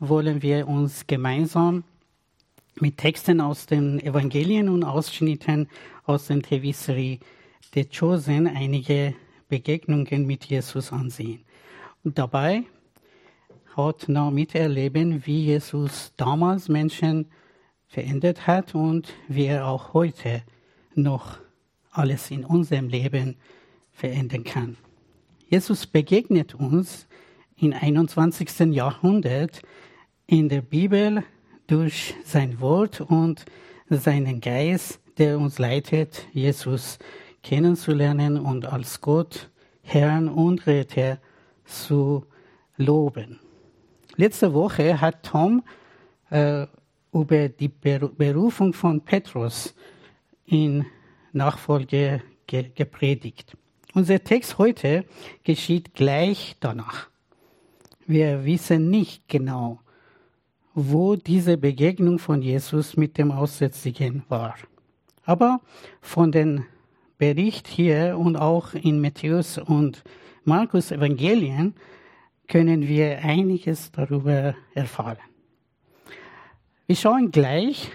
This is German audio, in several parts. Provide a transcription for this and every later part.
wollen wir uns gemeinsam mit Texten aus den Evangelien und Ausschnitten aus den TV-Serie Chosen einige Begegnungen mit Jesus ansehen. Und dabei hautnah miterleben, wie Jesus damals Menschen verändert hat und wie er auch heute noch alles in unserem Leben verändern kann. Jesus begegnet uns im 21. Jahrhundert in der Bibel durch sein Wort und seinen Geist, der uns leitet, Jesus kennenzulernen und als Gott, Herrn und Retter zu loben. Letzte Woche hat Tom äh, über die Berufung von Petrus in Nachfolge ge gepredigt. Unser Text heute geschieht gleich danach. Wir wissen nicht genau, wo diese Begegnung von Jesus mit dem Aussätzigen war. Aber von den Bericht hier und auch in Matthäus und Markus Evangelien können wir einiges darüber erfahren. Wir schauen gleich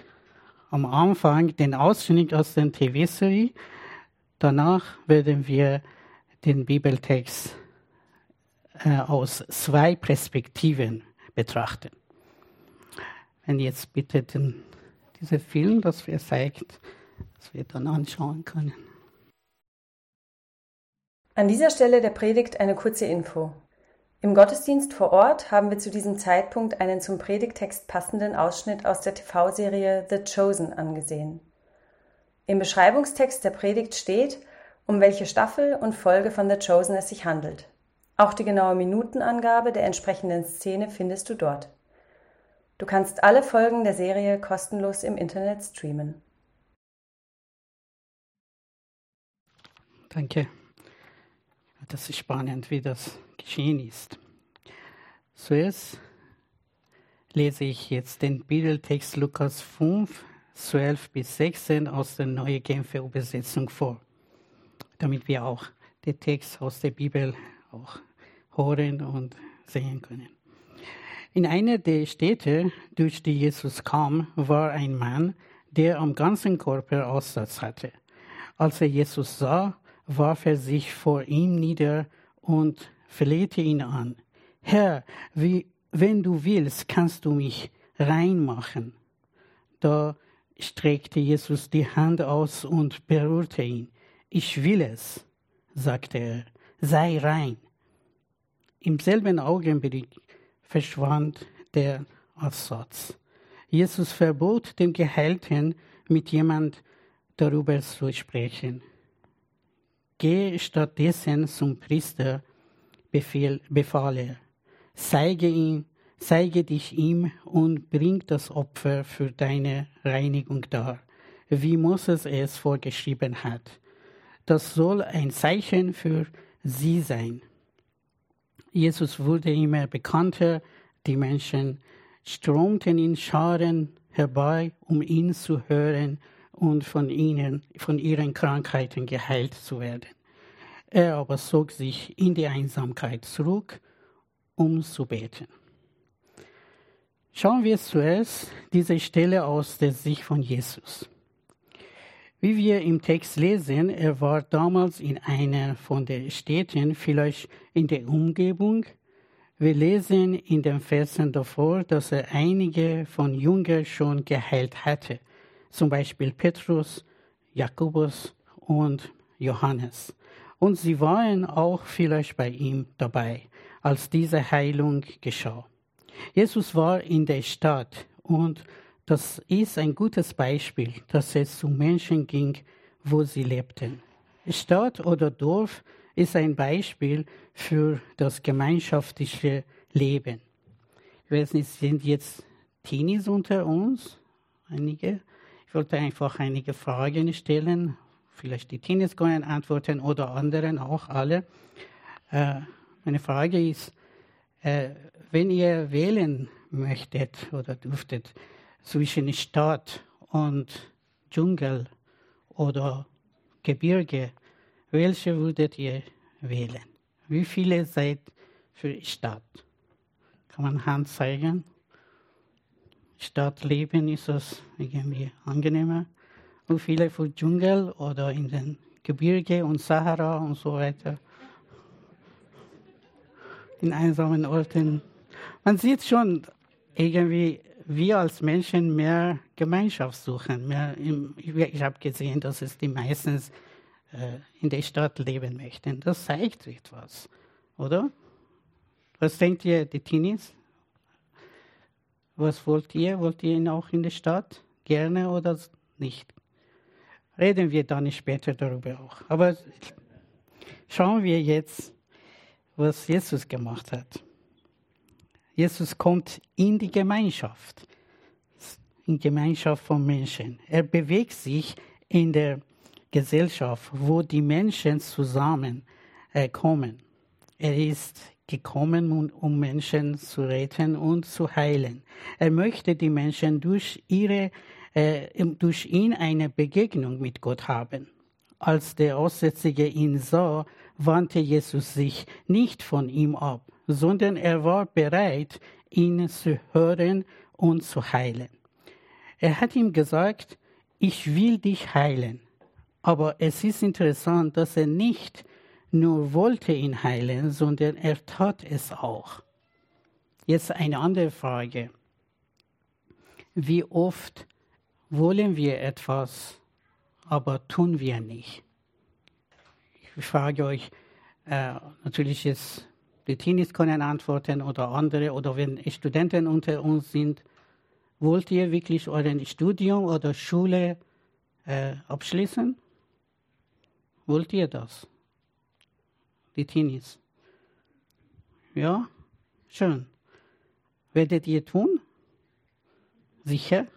am Anfang den Ausschnitt aus der TV-Serie. Danach werden wir den Bibeltext äh, aus zwei Perspektiven betrachten. Wenn jetzt bitte den, dieser Film, das wir zeigt, dass wir dann anschauen können. An dieser Stelle der Predigt eine kurze Info. Im Gottesdienst vor Ort haben wir zu diesem Zeitpunkt einen zum Predigtext passenden Ausschnitt aus der TV-Serie The Chosen angesehen. Im Beschreibungstext der Predigt steht, um welche Staffel und Folge von The Chosen es sich handelt. Auch die genaue Minutenangabe der entsprechenden Szene findest du dort. Du kannst alle Folgen der Serie kostenlos im Internet streamen. Danke. Das ist spannend, wie das geschehen ist. Zuerst lese ich jetzt den Bibeltext Lukas 5, 12 bis 16 aus der Neue Genfer Übersetzung vor, damit wir auch den Text aus der Bibel auch hören und sehen können. In einer der Städte, durch die Jesus kam, war ein Mann, der am ganzen Körper Aussatz hatte. Als er Jesus sah, warf er sich vor ihm nieder und flehte ihn an. Herr, wie, wenn du willst, kannst du mich reinmachen. Da streckte Jesus die Hand aus und berührte ihn. Ich will es, sagte er, sei rein. Im selben Augenblick verschwand der Aussatz. Jesus verbot dem Geheilten, mit jemand darüber zu sprechen. Geh stattdessen zum Priester, befehl, befahl er. Zeige, ihn, zeige dich ihm und bring das Opfer für deine Reinigung dar, wie Moses es vorgeschrieben hat. Das soll ein Zeichen für sie sein. Jesus wurde immer bekannter, die Menschen strömten in Scharen herbei, um ihn zu hören und von ihnen, von ihren Krankheiten geheilt zu werden. Er aber zog sich in die Einsamkeit zurück, um zu beten. Schauen wir zuerst diese Stelle aus der Sicht von Jesus. Wie wir im Text lesen, er war damals in einer von den Städten, vielleicht in der Umgebung. Wir lesen in den Versen davor, dass er einige von Jüngern schon geheilt hatte zum Beispiel Petrus, Jakobus und Johannes. Und sie waren auch vielleicht bei ihm dabei, als diese Heilung geschah. Jesus war in der Stadt und das ist ein gutes Beispiel, dass es zu Menschen ging, wo sie lebten. Stadt oder Dorf ist ein Beispiel für das gemeinschaftliche Leben. Ich weiß nicht, sind jetzt Teenies unter uns? Einige? wollte einfach einige Fragen stellen. Vielleicht die Teenies können antworten oder anderen auch alle. Äh, meine Frage ist, äh, wenn ihr wählen möchtet oder dürftet zwischen Stadt und Dschungel oder Gebirge, welche würdet ihr wählen? Wie viele seid für Stadt? Kann man Hand zeigen? Stadtleben ist es irgendwie angenehmer. Und viele für Dschungel oder in den Gebirge und Sahara und so weiter. In einsamen Orten. Man sieht schon irgendwie, wir als Menschen mehr Gemeinschaft suchen. Ich habe gesehen, dass es die meistens äh, in der Stadt leben möchten. Das zeigt etwas, oder? Was denkt ihr, die Teenies? Was wollt ihr? Wollt ihr auch in der Stadt? Gerne oder nicht? Reden wir dann später darüber auch. Aber schauen wir jetzt, was Jesus gemacht hat. Jesus kommt in die Gemeinschaft, in Gemeinschaft von Menschen. Er bewegt sich in der Gesellschaft, wo die Menschen zusammen äh. Er ist gekommen, um Menschen zu retten und zu heilen. Er möchte die Menschen durch, ihre, äh, durch ihn eine Begegnung mit Gott haben. Als der Aussätzige ihn sah, wandte Jesus sich nicht von ihm ab, sondern er war bereit, ihn zu hören und zu heilen. Er hat ihm gesagt, ich will dich heilen. Aber es ist interessant, dass er nicht nur wollte ihn heilen, sondern er tat es auch. Jetzt eine andere Frage. Wie oft wollen wir etwas, aber tun wir nicht? Ich frage euch, äh, natürlich jetzt die Teenies können antworten oder andere oder wenn Studenten unter uns sind, wollt ihr wirklich euer Studium oder Schule äh, abschließen? Wollt ihr das? die Teenies. Ja, schön. Werdet ihr tun? Sicher?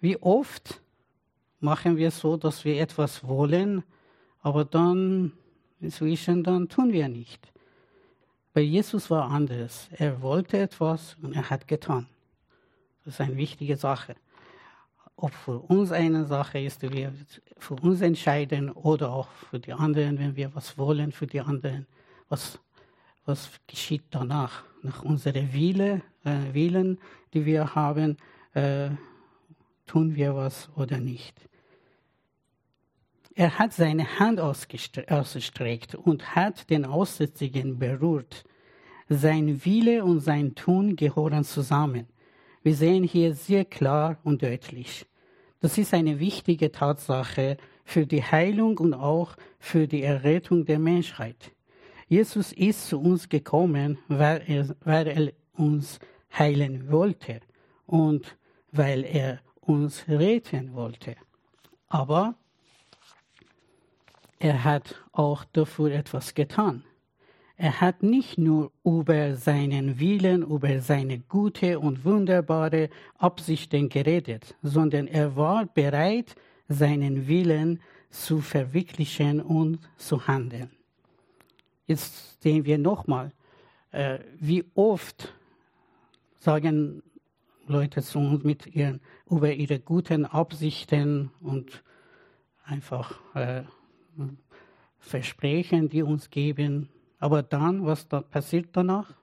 Wie oft machen wir so, dass wir etwas wollen, aber dann inzwischen dann tun wir nicht. Bei Jesus war anders. Er wollte etwas und er hat getan. Das ist eine wichtige Sache ob für uns eine Sache ist, die wir für uns entscheiden oder auch für die anderen, wenn wir was wollen für die anderen, was, was geschieht danach, nach unserer Wille, äh, Willen, die wir haben, äh, tun wir was oder nicht. Er hat seine Hand ausgestreckt und hat den Aussätzigen berührt. Sein Wille und sein Tun gehören zusammen. Wir sehen hier sehr klar und deutlich. Das ist eine wichtige Tatsache für die Heilung und auch für die Errettung der Menschheit. Jesus ist zu uns gekommen, weil er, weil er uns heilen wollte und weil er uns retten wollte. Aber er hat auch dafür etwas getan. Er hat nicht nur über seinen Willen, über seine gute und wunderbare Absichten geredet, sondern er war bereit, seinen Willen zu verwirklichen und zu handeln. Jetzt sehen wir nochmal, äh, wie oft sagen Leute zu uns mit ihren, über ihre guten Absichten und einfach äh, Versprechen, die uns geben, aber dann, was da passiert danach?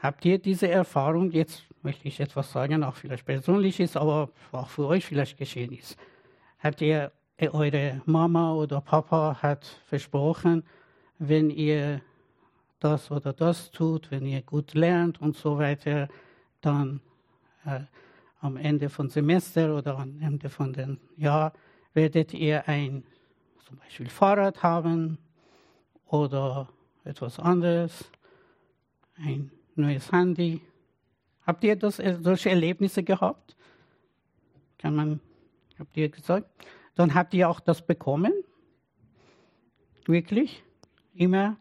Habt ihr diese Erfahrung, jetzt möchte ich etwas sagen, auch vielleicht persönlich ist, aber auch für euch vielleicht geschehen ist. Habt ihr, äh, eure Mama oder Papa hat versprochen, wenn ihr das oder das tut, wenn ihr gut lernt und so weiter, dann äh, am Ende von Semester oder am Ende von dem Jahr werdet ihr ein zum Beispiel Fahrrad haben oder etwas anderes, ein neues Handy. Habt ihr das, äh, solche Erlebnisse gehabt? Kann man, habt ihr gesagt? Dann habt ihr auch das bekommen? Wirklich? Immer?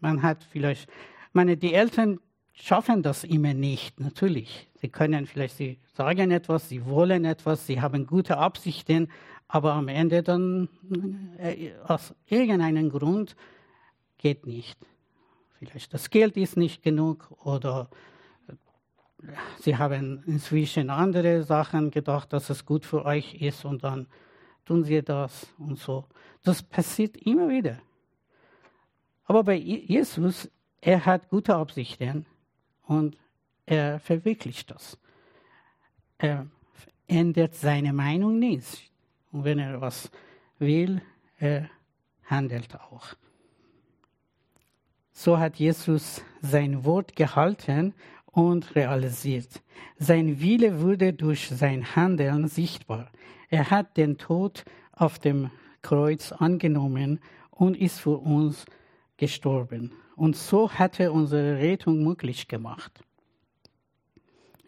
Man hat vielleicht, meine, die Eltern schaffen das immer nicht, natürlich. Sie können vielleicht, sie sagen etwas, sie wollen etwas, sie haben gute Absichten, aber am Ende dann äh, aus irgendeinem Grund geht nicht. Vielleicht das Geld ist nicht genug oder äh, sie haben inzwischen andere Sachen gedacht, dass es gut für euch ist und dann tun sie das und so. Das passiert immer wieder. Aber bei Jesus, er hat gute Absichten und er verwirklicht das. Er ändert seine Meinung nicht. Und wenn er was will, er handelt auch. So hat Jesus sein Wort gehalten und realisiert. Sein Wille wurde durch sein Handeln sichtbar. Er hat den Tod auf dem Kreuz angenommen und ist für uns gestorben. Und so hat er unsere Rettung möglich gemacht.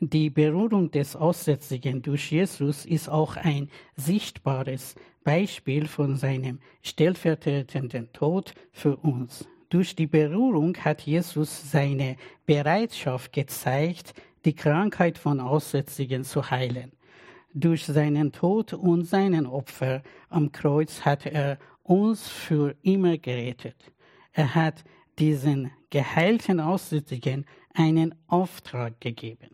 Die Berührung des Aussätzigen durch Jesus ist auch ein sichtbares Beispiel von seinem stellvertretenden Tod für uns. Durch die Berührung hat Jesus seine Bereitschaft gezeigt, die Krankheit von Aussätzigen zu heilen. Durch seinen Tod und seinen Opfer am Kreuz hat er uns für immer gerettet. Er hat diesen geheilten Aussätzigen einen Auftrag gegeben.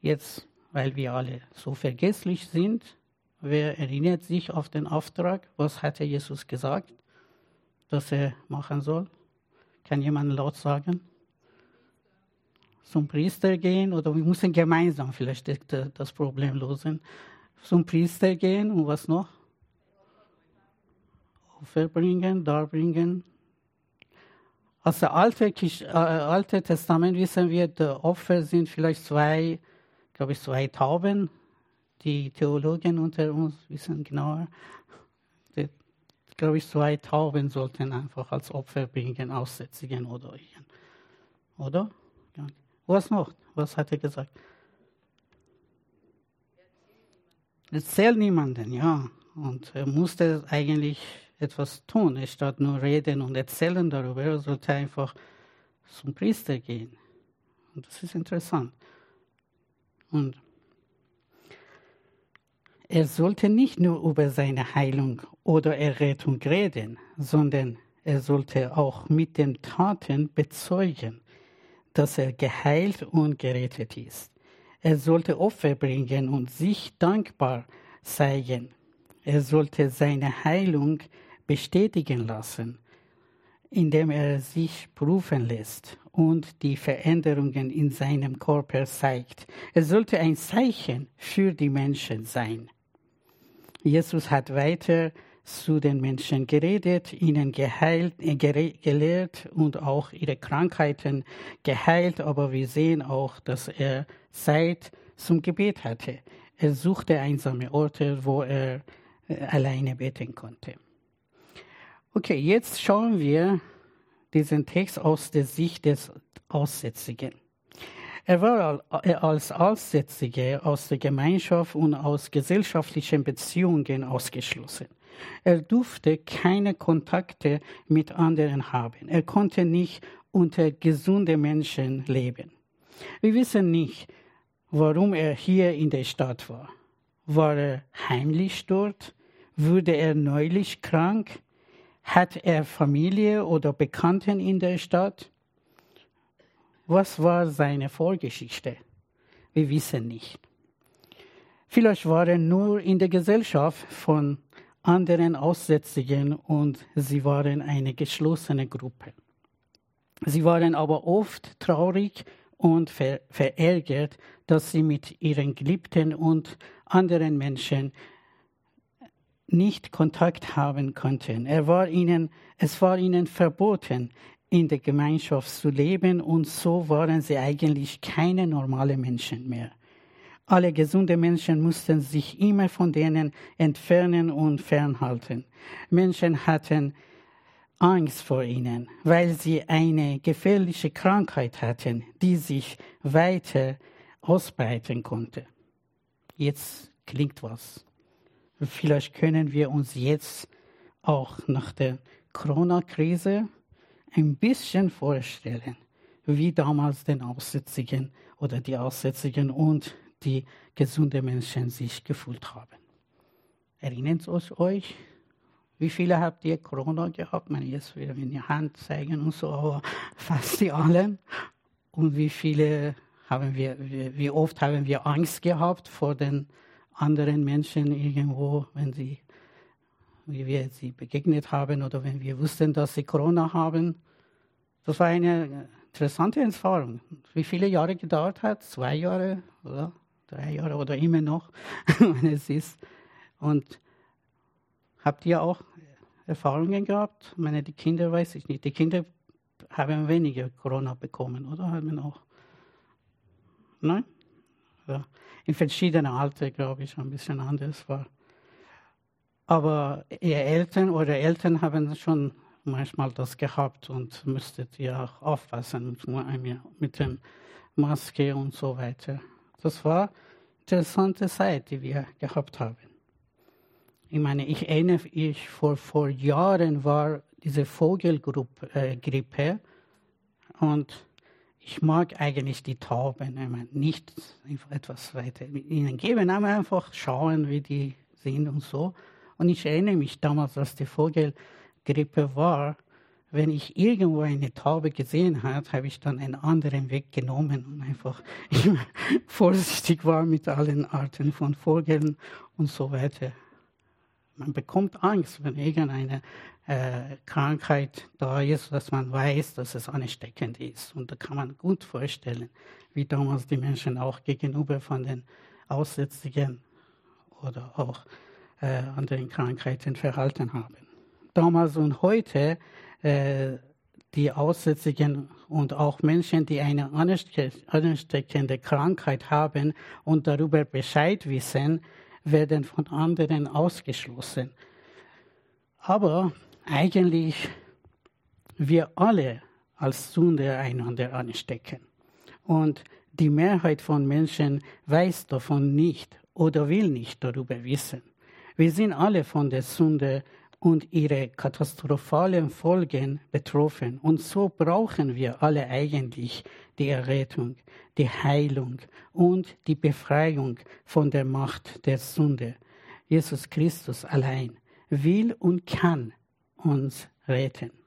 Jetzt, weil wir alle so vergesslich sind, wer erinnert sich auf den Auftrag? Was hatte Jesus gesagt, dass er machen soll? Kann jemand laut sagen? Zum Priester gehen oder wir müssen gemeinsam vielleicht das Problem lösen. Zum Priester gehen und was noch? Opfer bringen, darbringen. Aus dem Alten äh, Alte Testament wissen wir, die Opfer sind vielleicht zwei, glaube ich, zwei Tauben. Die Theologen unter uns wissen genauer glaube ich, zwei Tauben sollten einfach als Opfer bringen, Aussätzigen oder ihren. Oder? Was noch? Was hat er gesagt? Erzähl niemanden, ja. Und er musste eigentlich etwas tun, statt nur reden und erzählen darüber. Er sollte einfach zum Priester gehen. Und das ist interessant. Und er sollte nicht nur über seine Heilung oder Errettung reden, sondern er sollte auch mit den Taten bezeugen, dass er geheilt und gerettet ist. Er sollte Opfer bringen und sich dankbar zeigen. Er sollte seine Heilung bestätigen lassen, indem er sich prüfen lässt und die Veränderungen in seinem Körper zeigt. Er sollte ein Zeichen für die Menschen sein. Jesus hat weiter zu den Menschen geredet, ihnen geheilt, äh, gelehrt und auch ihre Krankheiten geheilt. Aber wir sehen auch, dass er Zeit zum Gebet hatte. Er suchte einsame Orte, wo er äh, alleine beten konnte. Okay, jetzt schauen wir diesen Text aus der Sicht des Aussätzigen. Er war als Aussätzige aus der Gemeinschaft und aus gesellschaftlichen Beziehungen ausgeschlossen. Er durfte keine Kontakte mit anderen haben. Er konnte nicht unter gesunden Menschen leben. Wir wissen nicht, warum er hier in der Stadt war. War er heimlich dort? Wurde er neulich krank? Hat er Familie oder Bekannten in der Stadt? Was war seine Vorgeschichte? Wir wissen nicht. Vielleicht war er nur in der Gesellschaft von anderen Aussätzigen und sie waren eine geschlossene Gruppe. Sie waren aber oft traurig und ver verärgert, dass sie mit ihren Geliebten und anderen Menschen nicht Kontakt haben konnten. Er war ihnen, es war ihnen verboten, in der Gemeinschaft zu leben und so waren sie eigentlich keine normalen Menschen mehr. Alle gesunden Menschen mussten sich immer von denen entfernen und fernhalten. Menschen hatten Angst vor ihnen, weil sie eine gefährliche Krankheit hatten, die sich weiter ausbreiten konnte. Jetzt klingt was. Vielleicht können wir uns jetzt auch nach der Corona-Krise ein bisschen vorstellen, wie damals den Aussätzigen oder die Aussätzigen und die gesunden Menschen sich gefühlt haben. Erinnert euch, wie viele habt ihr Corona gehabt? Man jetzt wieder in die Hand zeigen und so, aber fast die allen. Und wie viele haben wir, wie oft haben wir Angst gehabt vor den anderen Menschen irgendwo, wenn sie wie wir sie begegnet haben oder wenn wir wussten, dass sie Corona haben. Das war eine interessante Erfahrung. Wie viele Jahre gedauert hat? Zwei Jahre oder drei Jahre oder immer noch, wenn es ist. Und habt ihr auch Erfahrungen gehabt? Ich meine, die Kinder weiß ich nicht. Die Kinder haben weniger Corona bekommen, oder? Haben auch? Nein? Ja. In verschiedenen Alter, glaube ich, ein bisschen anders war. Aber ihr Eltern oder Eltern haben schon manchmal das gehabt und müsstet ihr auch aufpassen mit der Maske und so weiter. Das war eine interessante Zeit, die wir gehabt haben. Ich meine, ich erinnere mich, vor, vor Jahren war diese Vogelgrippe äh, und ich mag eigentlich die Tauben. Meine, nicht etwas weiter ihnen geben, aber einfach schauen, wie die sind und so. Und ich erinnere mich damals, als die Vogelgrippe war, wenn ich irgendwo eine Taube gesehen habe, habe ich dann einen anderen Weg genommen und einfach vorsichtig war mit allen Arten von Vogeln und so weiter. Man bekommt Angst, wenn irgendeine äh, Krankheit da ist, dass man weiß, dass es ansteckend ist. Und da kann man gut vorstellen, wie damals die Menschen auch gegenüber von den Aussätzigen oder auch äh, anderen Krankheiten verhalten haben. Damals und heute äh, die Aussätzigen und auch Menschen, die eine ansteckende Krankheit haben und darüber Bescheid wissen, werden von anderen ausgeschlossen. Aber eigentlich wir alle als Sünder einander anstecken. Und die Mehrheit von Menschen weiß davon nicht oder will nicht darüber wissen. Wir sind alle von der Sünde und ihre katastrophalen Folgen betroffen. Und so brauchen wir alle eigentlich die Errettung, die Heilung und die Befreiung von der Macht der Sünde. Jesus Christus allein will und kann uns retten.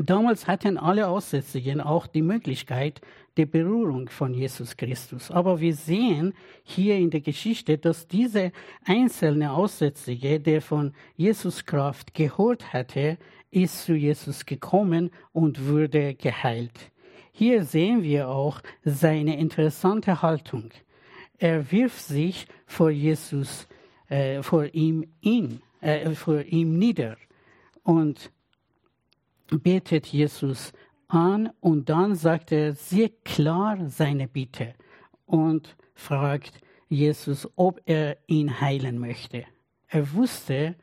Damals hatten alle Aussätzigen auch die Möglichkeit der Berührung von Jesus Christus. Aber wir sehen hier in der Geschichte, dass diese einzelne Aussätzige, der von Jesus Kraft gehört hatte, ist zu Jesus gekommen und wurde geheilt. Hier sehen wir auch seine interessante Haltung. Er wirft sich vor Jesus, äh, vor ihm in, äh, vor ihm nieder und betet Jesus an und dann sagt er sehr klar seine Bitte und fragt Jesus, ob er ihn heilen möchte. Er wusste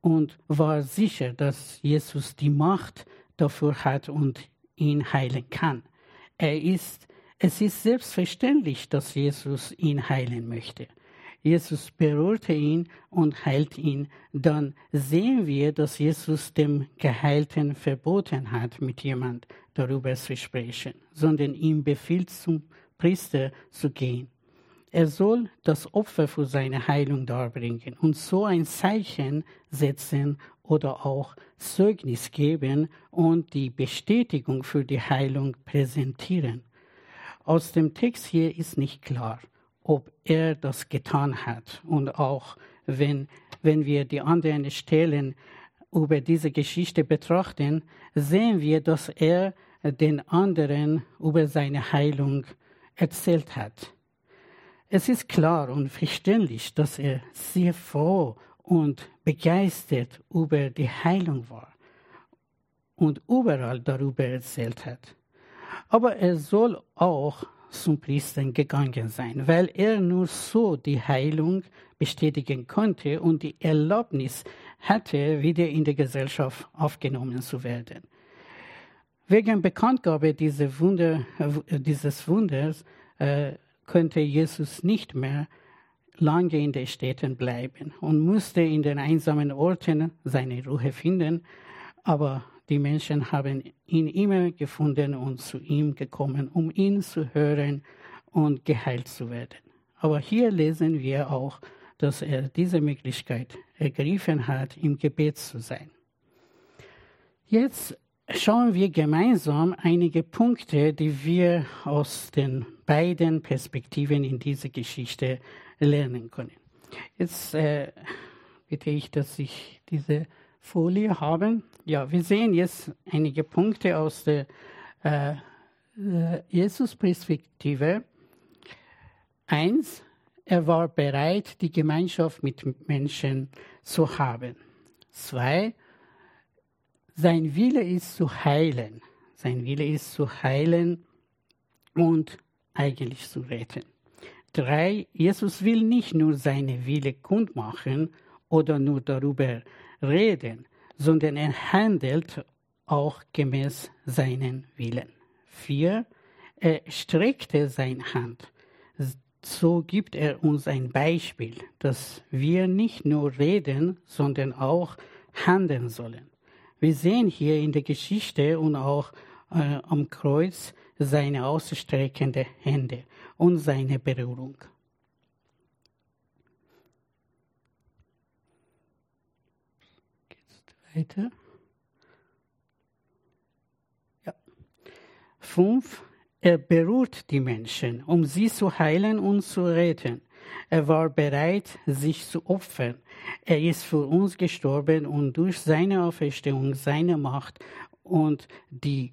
und war sicher, dass Jesus die Macht dafür hat und ihn heilen kann. Er ist, es ist selbstverständlich, dass Jesus ihn heilen möchte. Jesus berührte ihn und heilt ihn, dann sehen wir, dass Jesus dem Geheilten verboten hat, mit jemand darüber zu sprechen, sondern ihm befiehlt, zum Priester zu gehen. Er soll das Opfer für seine Heilung darbringen und so ein Zeichen setzen oder auch Zeugnis geben und die Bestätigung für die Heilung präsentieren. Aus dem Text hier ist nicht klar, ob er das getan hat. Und auch wenn, wenn wir die anderen Stellen über diese Geschichte betrachten, sehen wir, dass er den anderen über seine Heilung erzählt hat. Es ist klar und verständlich, dass er sehr froh und begeistert über die Heilung war und überall darüber erzählt hat. Aber er soll auch zum Priester gegangen sein, weil er nur so die Heilung bestätigen konnte und die Erlaubnis hatte, wieder in die Gesellschaft aufgenommen zu werden. Wegen Bekanntgabe dieser Wunder, dieses Wunders äh, konnte Jesus nicht mehr lange in den Städten bleiben und musste in den einsamen Orten seine Ruhe finden, aber die Menschen haben ihn immer gefunden und zu ihm gekommen, um ihn zu hören und geheilt zu werden. Aber hier lesen wir auch, dass er diese Möglichkeit ergriffen hat, im Gebet zu sein. Jetzt schauen wir gemeinsam einige Punkte, die wir aus den beiden Perspektiven in dieser Geschichte lernen können. Jetzt äh, bitte ich, dass ich diese Folie habe. Ja, wir sehen jetzt einige Punkte aus der äh, äh, Jesus-Perspektive. Eins, er war bereit, die Gemeinschaft mit Menschen zu haben. Zwei, sein Wille ist zu heilen. Sein Wille ist zu heilen und eigentlich zu retten. Drei, Jesus will nicht nur seine Wille kundmachen oder nur darüber reden, sondern er handelt auch gemäß seinen Willen. Vier, er streckte seine Hand. So gibt er uns ein Beispiel, dass wir nicht nur reden, sondern auch handeln sollen. Wir sehen hier in der Geschichte und auch äh, am Kreuz seine ausstreckende Hände und seine Berührung. Weiter? Ja. Fünf. Er berührt die Menschen, um sie zu heilen und zu retten. Er war bereit, sich zu opfern. Er ist für uns gestorben und durch seine Auferstehung, seine Macht und die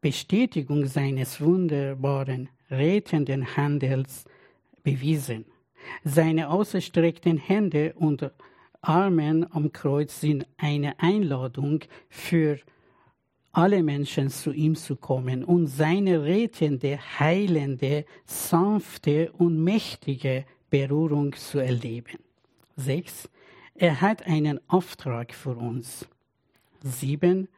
Bestätigung seines wunderbaren, rettenden Handels bewiesen. Seine ausgestreckten Hände und Armen am Kreuz sind eine Einladung für alle Menschen zu ihm zu kommen und seine rettende, heilende, sanfte und mächtige Berührung zu erleben. Sechs. Er hat einen Auftrag für uns. Sieben.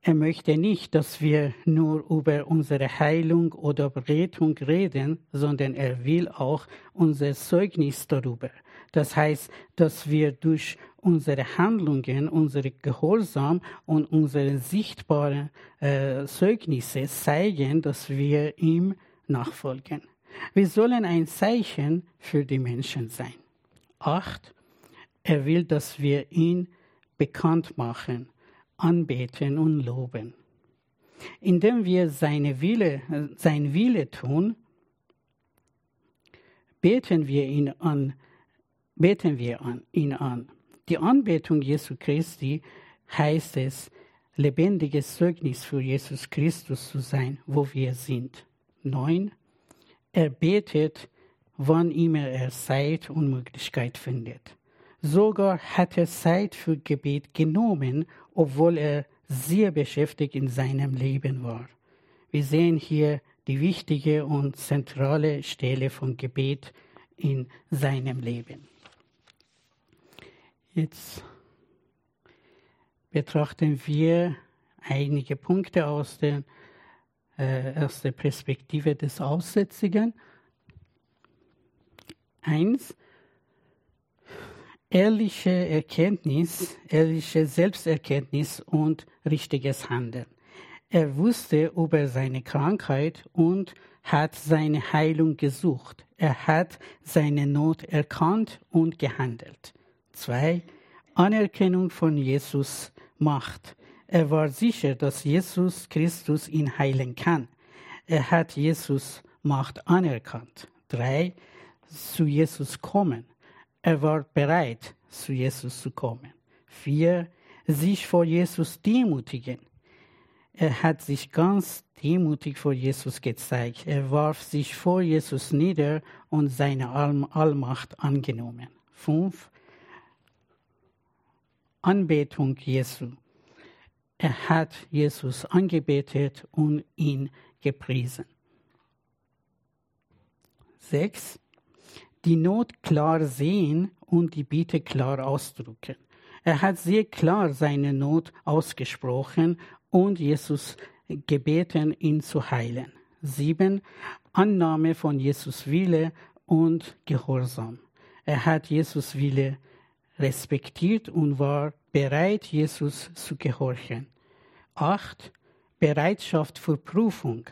Er möchte nicht, dass wir nur über unsere Heilung oder Rettung reden, sondern er will auch unser Zeugnis darüber. Das heißt, dass wir durch unsere Handlungen, unsere Gehorsam und unsere sichtbaren äh, Zeugnisse zeigen, dass wir ihm nachfolgen. Wir sollen ein Zeichen für die Menschen sein. Acht. Er will, dass wir ihn bekannt machen anbeten und loben. Indem wir seine Wille, sein Wille tun, beten wir ihn an, beten wir an, ihn an. Die Anbetung Jesu Christi heißt es, lebendiges Zeugnis für Jesus Christus zu sein, wo wir sind. Neun. Er betet, wann immer er Zeit und Möglichkeit findet. Sogar hat er Zeit für Gebet genommen, obwohl er sehr beschäftigt in seinem Leben war. Wir sehen hier die wichtige und zentrale Stelle von Gebet in seinem Leben. Jetzt betrachten wir einige Punkte aus der, äh, aus der Perspektive des Aussätzigen. Eins, ehrliche Erkenntnis, ehrliche Selbsterkenntnis und richtiges Handeln. Er wusste über seine Krankheit und hat seine Heilung gesucht. Er hat seine Not erkannt und gehandelt. Zwei, Anerkennung von Jesus Macht. Er war sicher, dass Jesus Christus ihn heilen kann. Er hat Jesus Macht anerkannt. Drei, zu Jesus kommen. Er war bereit, zu Jesus zu kommen. Vier, sich vor Jesus demütigen. Er hat sich ganz demütig vor Jesus gezeigt. Er warf sich vor Jesus nieder und seine Allmacht angenommen. Fünf, Anbetung Jesu. Er hat Jesus angebetet und ihn gepriesen. Sechs, die Not klar sehen und die Bitte klar ausdrücken. Er hat sehr klar seine Not ausgesprochen und Jesus gebeten, ihn zu heilen. Sieben, Annahme von Jesus Wille und Gehorsam. Er hat Jesus Wille respektiert und war bereit, Jesus zu gehorchen. Acht, Bereitschaft für Prüfung.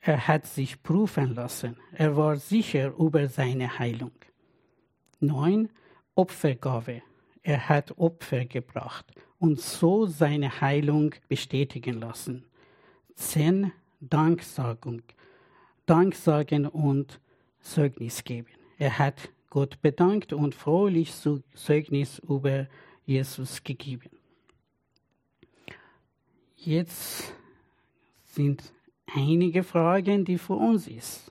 Er hat sich prüfen lassen. Er war sicher über seine Heilung. 9. Opfergabe. Er hat Opfer gebracht und so seine Heilung bestätigen lassen. 10. Danksagung. Danksagen und Zeugnis geben. Er hat Gott bedankt und fröhlich Zeugnis über Jesus gegeben. Jetzt sind einige Fragen, die für uns ist.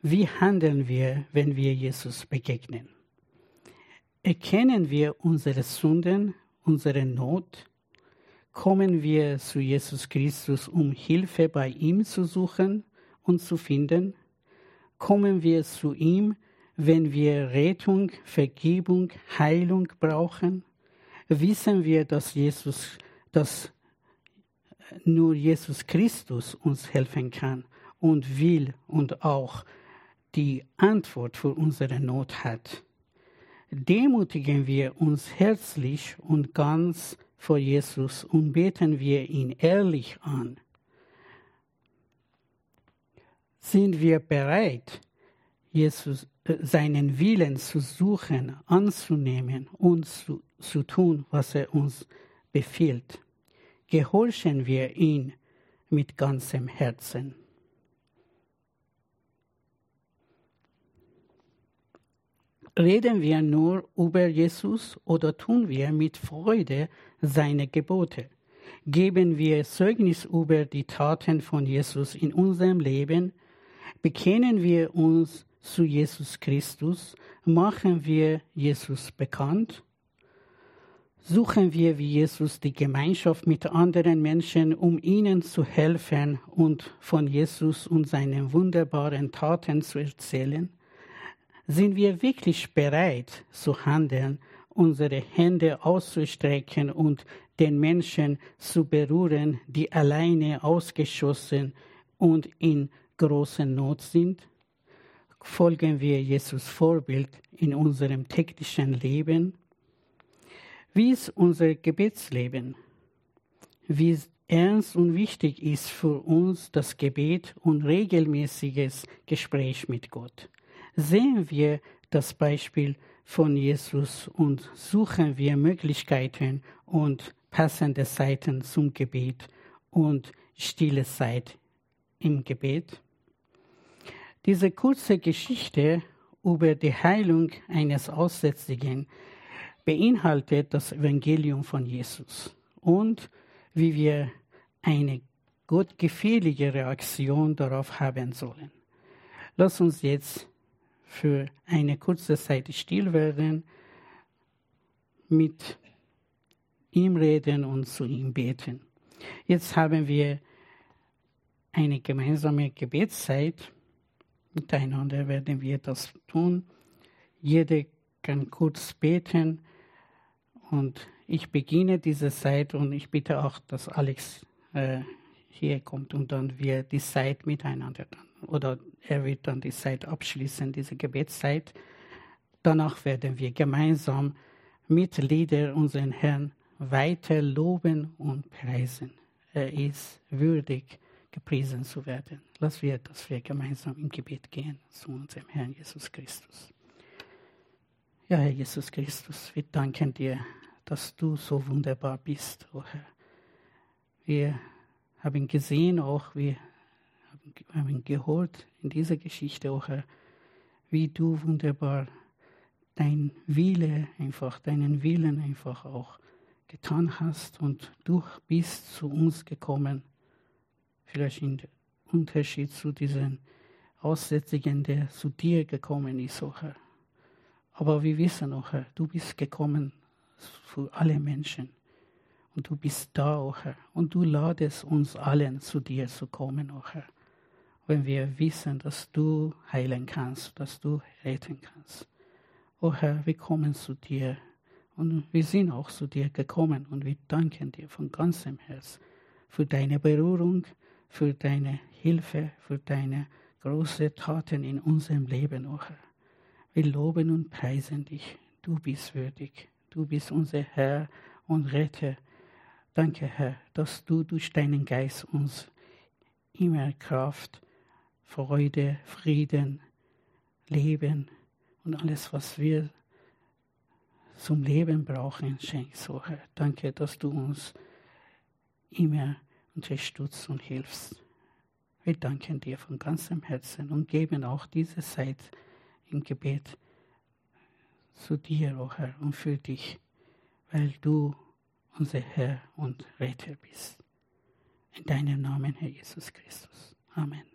Wie handeln wir, wenn wir Jesus begegnen? Erkennen wir unsere Sünden, unsere Not? Kommen wir zu Jesus Christus, um Hilfe bei ihm zu suchen und zu finden? Kommen wir zu ihm, wenn wir Rettung, Vergebung, Heilung brauchen? Wissen wir, dass Jesus, dass nur Jesus Christus uns helfen kann und will und auch die Antwort für unsere Not hat. Demutigen wir uns herzlich und ganz vor Jesus und beten wir ihn ehrlich an. Sind wir bereit, Jesus, äh, seinen Willen zu suchen, anzunehmen und zu, zu tun, was er uns befiehlt? gehorchen wir ihn mit ganzem Herzen. Reden wir nur über Jesus oder tun wir mit Freude seine Gebote? Geben wir Zeugnis über die Taten von Jesus in unserem Leben? Bekennen wir uns zu Jesus Christus? Machen wir Jesus bekannt? Suchen wir wie Jesus die Gemeinschaft mit anderen Menschen, um ihnen zu helfen und von Jesus und seinen wunderbaren Taten zu erzählen? Sind wir wirklich bereit zu handeln, unsere Hände auszustrecken und den Menschen zu berühren, die alleine ausgeschossen und in großer Not sind? Folgen wir Jesus Vorbild in unserem täglichen Leben? Wie ist unser Gebetsleben? Wie ernst und wichtig ist für uns das Gebet und regelmäßiges Gespräch mit Gott? Sehen wir das Beispiel von Jesus und suchen wir Möglichkeiten und passende Zeiten zum Gebet und stille Zeit im Gebet? Diese kurze Geschichte über die Heilung eines Aussätzigen beinhaltet das Evangelium von Jesus und wie wir eine gottgefällige Reaktion darauf haben sollen. Lass uns jetzt für eine kurze Zeit still werden, mit ihm reden und zu ihm beten. Jetzt haben wir eine gemeinsame Gebetszeit. Miteinander werden wir das tun. Jeder kann kurz beten und ich beginne diese Zeit und ich bitte auch, dass Alex äh, hier kommt und dann wir die Zeit miteinander dann, oder er wird dann die Zeit abschließen, diese Gebetszeit. Danach werden wir gemeinsam mit Lieder unseren Herrn weiter loben und preisen. Er ist würdig, gepriesen zu werden. Lass wir, dass wir gemeinsam im Gebet gehen zu unserem Herrn Jesus Christus. Ja, Herr Jesus Christus, wir danken dir, dass du so wunderbar bist, oh Herr. Wir haben gesehen, auch wir haben gehört in dieser Geschichte, oh Herr, wie du wunderbar dein Wille einfach, deinen Willen einfach auch getan hast und du bist zu uns gekommen. Vielleicht in Unterschied zu diesen Aussätzigen, der zu dir gekommen ist, oh Herr. Aber wir wissen auch, Herr, du bist gekommen für alle Menschen. Und du bist da, oh Herr. Und du ladest uns allen zu dir zu kommen, oh Herr. Wenn wir wissen, dass du heilen kannst, dass du retten kannst. Oh Herr, wir kommen zu dir. Und wir sind auch zu dir gekommen und wir danken dir von ganzem Herzen für deine Berührung, für deine Hilfe, für deine großen Taten in unserem Leben, oh Herr. Wir loben und preisen dich. Du bist würdig. Du bist unser Herr und Retter. Danke, Herr, dass du durch deinen Geist uns immer Kraft, Freude, Frieden, Leben und alles, was wir zum Leben brauchen, schenkst, oh Herr. Danke, dass du uns immer unterstützt und hilfst. Wir danken dir von ganzem Herzen und geben auch diese Zeit im Gebet zu dir, o oh Herr, und für dich, weil du unser Herr und Retter bist. In deinem Namen, Herr Jesus Christus. Amen.